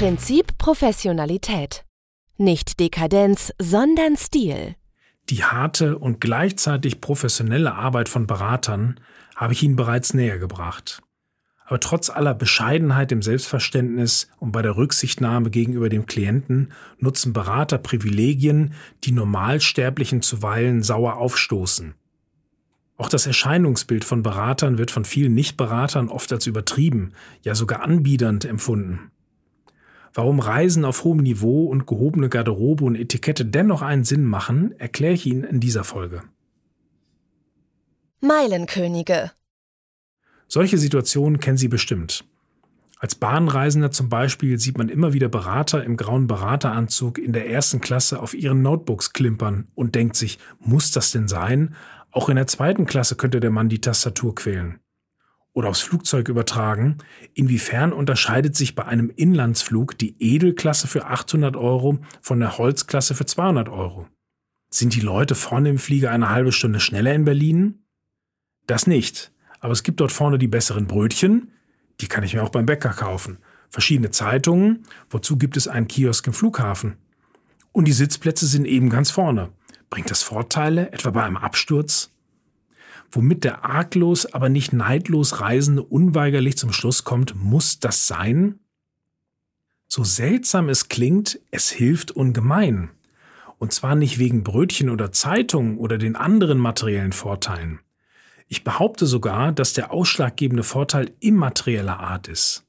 Prinzip Professionalität. Nicht Dekadenz, sondern Stil. Die harte und gleichzeitig professionelle Arbeit von Beratern habe ich Ihnen bereits näher gebracht. Aber trotz aller Bescheidenheit im Selbstverständnis und bei der Rücksichtnahme gegenüber dem Klienten nutzen Berater Privilegien, die Normalsterblichen zuweilen sauer aufstoßen. Auch das Erscheinungsbild von Beratern wird von vielen Nichtberatern oft als übertrieben, ja sogar anbiedernd empfunden. Warum Reisen auf hohem Niveau und gehobene Garderobe und Etikette dennoch einen Sinn machen, erkläre ich Ihnen in dieser Folge. Meilenkönige solche Situationen kennen Sie bestimmt. Als Bahnreisender zum Beispiel sieht man immer wieder Berater im grauen Berateranzug in der ersten Klasse auf ihren Notebooks klimpern und denkt sich, muss das denn sein? Auch in der zweiten Klasse könnte der Mann die Tastatur quälen. Oder aufs Flugzeug übertragen, inwiefern unterscheidet sich bei einem Inlandsflug die Edelklasse für 800 Euro von der Holzklasse für 200 Euro? Sind die Leute vorne im Flieger eine halbe Stunde schneller in Berlin? Das nicht. Aber es gibt dort vorne die besseren Brötchen, die kann ich mir auch beim Bäcker kaufen. Verschiedene Zeitungen, wozu gibt es einen Kiosk im Flughafen. Und die Sitzplätze sind eben ganz vorne. Bringt das Vorteile, etwa bei einem Absturz? Womit der arglos, aber nicht neidlos Reisende unweigerlich zum Schluss kommt, muss das sein? So seltsam es klingt, es hilft ungemein. Und zwar nicht wegen Brötchen oder Zeitungen oder den anderen materiellen Vorteilen. Ich behaupte sogar, dass der ausschlaggebende Vorteil immaterieller Art ist.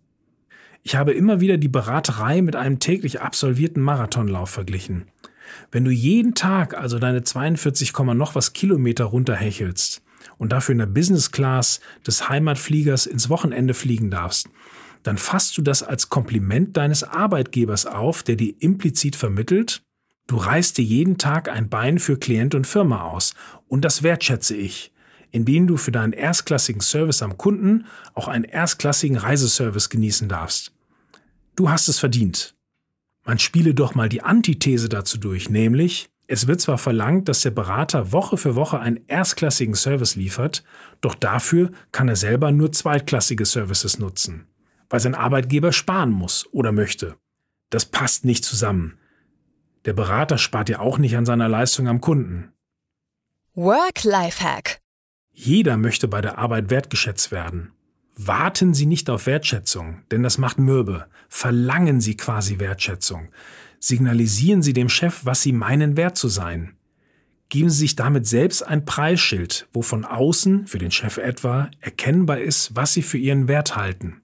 Ich habe immer wieder die Beraterei mit einem täglich absolvierten Marathonlauf verglichen. Wenn du jeden Tag also deine 42, noch was Kilometer runterhechelst und dafür in der Business Class des Heimatfliegers ins Wochenende fliegen darfst, dann fasst du das als Kompliment deines Arbeitgebers auf, der dir implizit vermittelt, du reißt dir jeden Tag ein Bein für Klient und Firma aus. Und das wertschätze ich in denen du für deinen erstklassigen Service am Kunden auch einen erstklassigen Reiseservice genießen darfst. Du hast es verdient. Man spiele doch mal die Antithese dazu durch, nämlich, es wird zwar verlangt, dass der Berater Woche für Woche einen erstklassigen Service liefert, doch dafür kann er selber nur zweitklassige Services nutzen, weil sein Arbeitgeber sparen muss oder möchte. Das passt nicht zusammen. Der Berater spart ja auch nicht an seiner Leistung am Kunden. Work-Life-Hack jeder möchte bei der Arbeit wertgeschätzt werden. Warten Sie nicht auf Wertschätzung, denn das macht mürbe. Verlangen Sie quasi Wertschätzung. Signalisieren Sie dem Chef, was Sie meinen wert zu sein. Geben Sie sich damit selbst ein Preisschild, wo von außen, für den Chef etwa, erkennbar ist, was Sie für Ihren Wert halten.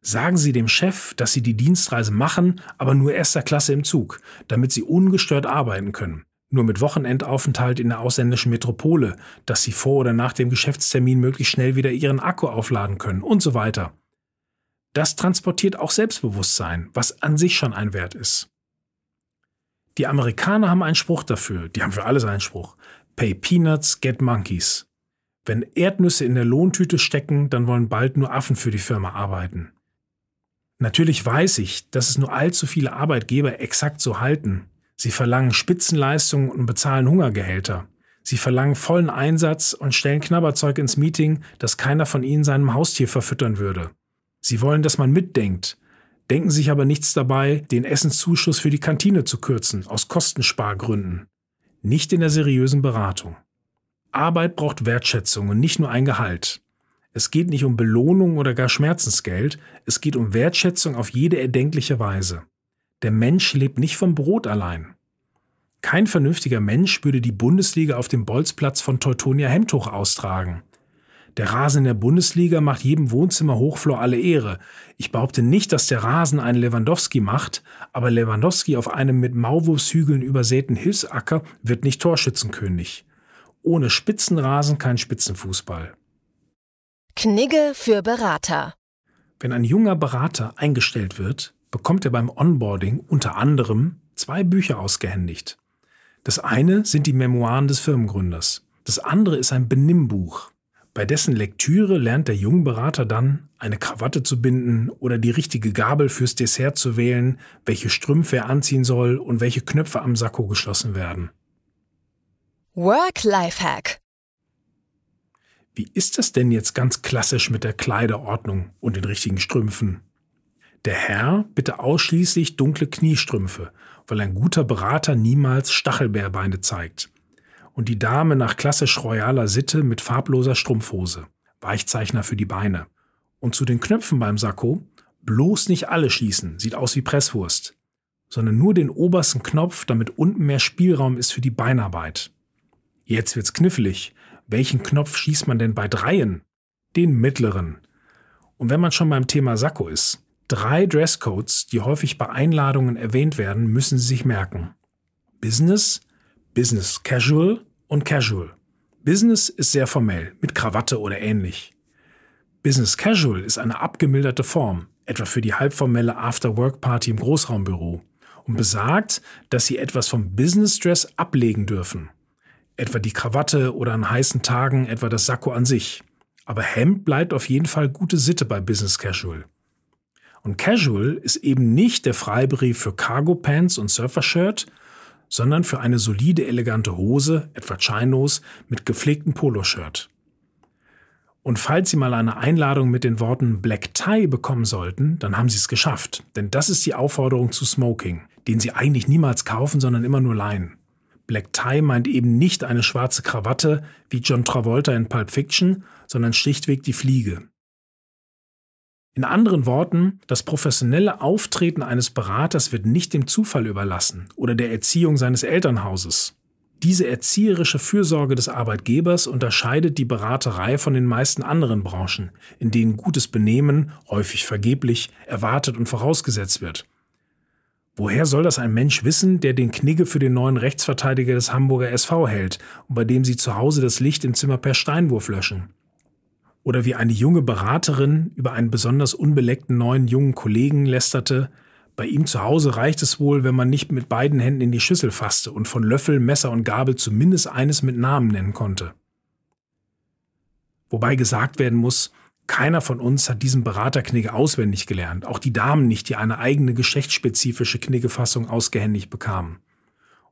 Sagen Sie dem Chef, dass Sie die Dienstreise machen, aber nur erster Klasse im Zug, damit Sie ungestört arbeiten können nur mit Wochenendaufenthalt in der ausländischen Metropole, dass sie vor oder nach dem Geschäftstermin möglichst schnell wieder ihren Akku aufladen können und so weiter. Das transportiert auch Selbstbewusstsein, was an sich schon ein Wert ist. Die Amerikaner haben einen Spruch dafür, die haben für alles einen Spruch. Pay Peanuts, get Monkeys. Wenn Erdnüsse in der Lohntüte stecken, dann wollen bald nur Affen für die Firma arbeiten. Natürlich weiß ich, dass es nur allzu viele Arbeitgeber exakt so halten, Sie verlangen Spitzenleistungen und bezahlen Hungergehälter. Sie verlangen vollen Einsatz und stellen Knabberzeug ins Meeting, das keiner von ihnen seinem Haustier verfüttern würde. Sie wollen, dass man mitdenkt, denken sich aber nichts dabei, den Essenszuschuss für die Kantine zu kürzen, aus Kostenspargründen. Nicht in der seriösen Beratung. Arbeit braucht Wertschätzung und nicht nur ein Gehalt. Es geht nicht um Belohnung oder gar Schmerzensgeld, es geht um Wertschätzung auf jede erdenkliche Weise. Der Mensch lebt nicht vom Brot allein. Kein vernünftiger Mensch würde die Bundesliga auf dem Bolzplatz von Teutonia Hemtuch austragen. Der Rasen in der Bundesliga macht jedem Wohnzimmer Hochflor alle Ehre. Ich behaupte nicht, dass der Rasen einen Lewandowski macht, aber Lewandowski auf einem mit Maulwurfshügeln übersäten Hilfsacker wird nicht Torschützenkönig. Ohne Spitzenrasen kein Spitzenfußball. Knigge für Berater. Wenn ein junger Berater eingestellt wird, bekommt er beim Onboarding unter anderem zwei Bücher ausgehändigt. Das eine sind die Memoiren des Firmengründers. Das andere ist ein Benimmbuch. Bei dessen Lektüre lernt der Jungberater dann, eine Krawatte zu binden oder die richtige Gabel fürs Dessert zu wählen, welche Strümpfe er anziehen soll und welche Knöpfe am Sakko geschlossen werden. Work-Life-Hack Wie ist das denn jetzt ganz klassisch mit der Kleiderordnung und den richtigen Strümpfen? Der Herr bitte ausschließlich dunkle Kniestrümpfe, weil ein guter Berater niemals Stachelbeerbeine zeigt. Und die Dame nach klassisch royaler Sitte mit farbloser Strumpfhose, Weichzeichner für die Beine. Und zu den Knöpfen beim Sakko bloß nicht alle schließen, sieht aus wie Presswurst, sondern nur den obersten Knopf, damit unten mehr Spielraum ist für die Beinarbeit. Jetzt wird's knifflig. Welchen Knopf schießt man denn bei Dreien? Den mittleren. Und wenn man schon beim Thema Sakko ist, drei Dresscodes, die häufig bei Einladungen erwähnt werden, müssen Sie sich merken. Business, Business Casual und Casual. Business ist sehr formell, mit Krawatte oder ähnlich. Business Casual ist eine abgemilderte Form, etwa für die halbformelle After-Work-Party im Großraumbüro, und besagt, dass Sie etwas vom Business Dress ablegen dürfen. Etwa die Krawatte oder an heißen Tagen etwa das Sakko an sich. Aber Hemd bleibt auf jeden Fall gute Sitte bei Business Casual. Und Casual ist eben nicht der Freibrief für Cargo Pants und Surfer-Shirt, sondern für eine solide, elegante Hose, etwa Chinos, mit gepflegtem Poloshirt. Und falls Sie mal eine Einladung mit den Worten Black Tie bekommen sollten, dann haben Sie es geschafft. Denn das ist die Aufforderung zu Smoking, den Sie eigentlich niemals kaufen, sondern immer nur leihen. Black Tie meint eben nicht eine schwarze Krawatte wie John Travolta in Pulp Fiction, sondern schlichtweg die Fliege. In anderen Worten, das professionelle Auftreten eines Beraters wird nicht dem Zufall überlassen oder der Erziehung seines Elternhauses. Diese erzieherische Fürsorge des Arbeitgebers unterscheidet die Beraterei von den meisten anderen Branchen, in denen gutes Benehmen, häufig vergeblich, erwartet und vorausgesetzt wird. Woher soll das ein Mensch wissen, der den Knigge für den neuen Rechtsverteidiger des Hamburger SV hält und bei dem sie zu Hause das Licht im Zimmer per Steinwurf löschen? Oder wie eine junge Beraterin über einen besonders unbeleckten neuen jungen Kollegen lästerte, bei ihm zu Hause reicht es wohl, wenn man nicht mit beiden Händen in die Schüssel fasste und von Löffel, Messer und Gabel zumindest eines mit Namen nennen konnte. Wobei gesagt werden muss, keiner von uns hat diesen Beraterknigge auswendig gelernt, auch die Damen nicht, die eine eigene geschlechtsspezifische Kniggefassung ausgehändigt bekamen.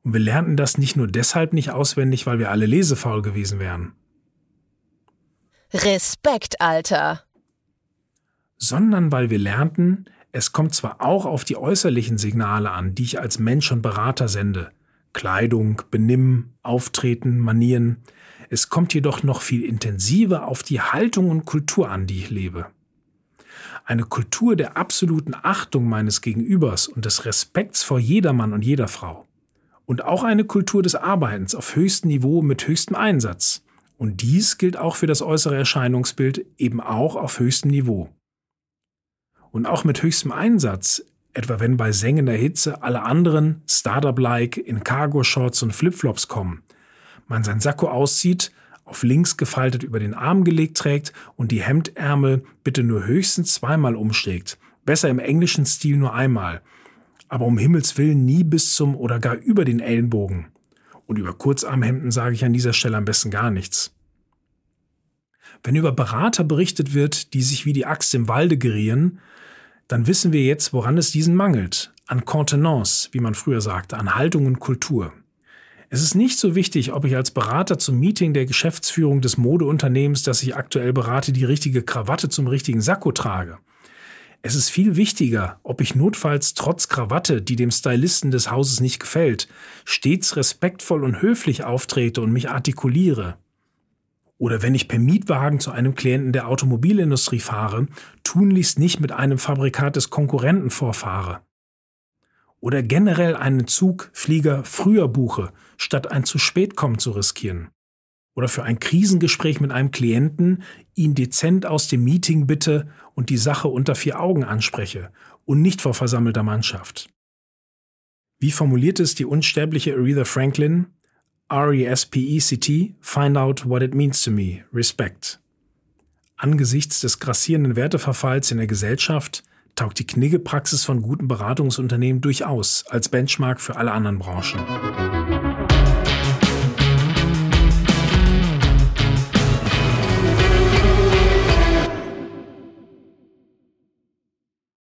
Und wir lernten das nicht nur deshalb nicht auswendig, weil wir alle lesefaul gewesen wären. Respekt, Alter! Sondern weil wir lernten, es kommt zwar auch auf die äußerlichen Signale an, die ich als Mensch und Berater sende. Kleidung, Benimm, Auftreten, Manieren. Es kommt jedoch noch viel intensiver auf die Haltung und Kultur an, die ich lebe. Eine Kultur der absoluten Achtung meines Gegenübers und des Respekts vor jedermann und jeder Frau. Und auch eine Kultur des Arbeitens auf höchstem Niveau mit höchstem Einsatz. Und dies gilt auch für das äußere Erscheinungsbild eben auch auf höchstem Niveau. Und auch mit höchstem Einsatz, etwa wenn bei sengender Hitze alle anderen Startup-like in Cargo-Shorts und Flipflops kommen, man sein Sakko auszieht, auf links gefaltet über den Arm gelegt trägt und die Hemdärmel bitte nur höchstens zweimal umschlägt, besser im englischen Stil nur einmal, aber um Himmels willen nie bis zum oder gar über den Ellenbogen. Und über Kurzarmhemden sage ich an dieser Stelle am besten gar nichts. Wenn über Berater berichtet wird, die sich wie die Axt im Walde gerieren, dann wissen wir jetzt, woran es diesen mangelt. An Contenance, wie man früher sagte, an Haltung und Kultur. Es ist nicht so wichtig, ob ich als Berater zum Meeting der Geschäftsführung des Modeunternehmens, das ich aktuell berate, die richtige Krawatte zum richtigen Sakko trage. Es ist viel wichtiger, ob ich notfalls trotz Krawatte, die dem Stylisten des Hauses nicht gefällt, stets respektvoll und höflich auftrete und mich artikuliere. Oder wenn ich per Mietwagen zu einem Klienten der Automobilindustrie fahre, tunlichst nicht mit einem Fabrikat des Konkurrenten vorfahre. Oder generell einen Zug, Flieger früher buche, statt ein zu spät kommen zu riskieren. Oder für ein Krisengespräch mit einem Klienten ihn dezent aus dem Meeting bitte und die Sache unter vier Augen anspreche und nicht vor versammelter Mannschaft. Wie formuliert es die unsterbliche Aretha Franklin? R-E-S-P-E-C-T, Find out what it means to me, Respect. Angesichts des grassierenden Werteverfalls in der Gesellschaft taugt die Knigge-Praxis von guten Beratungsunternehmen durchaus als Benchmark für alle anderen Branchen.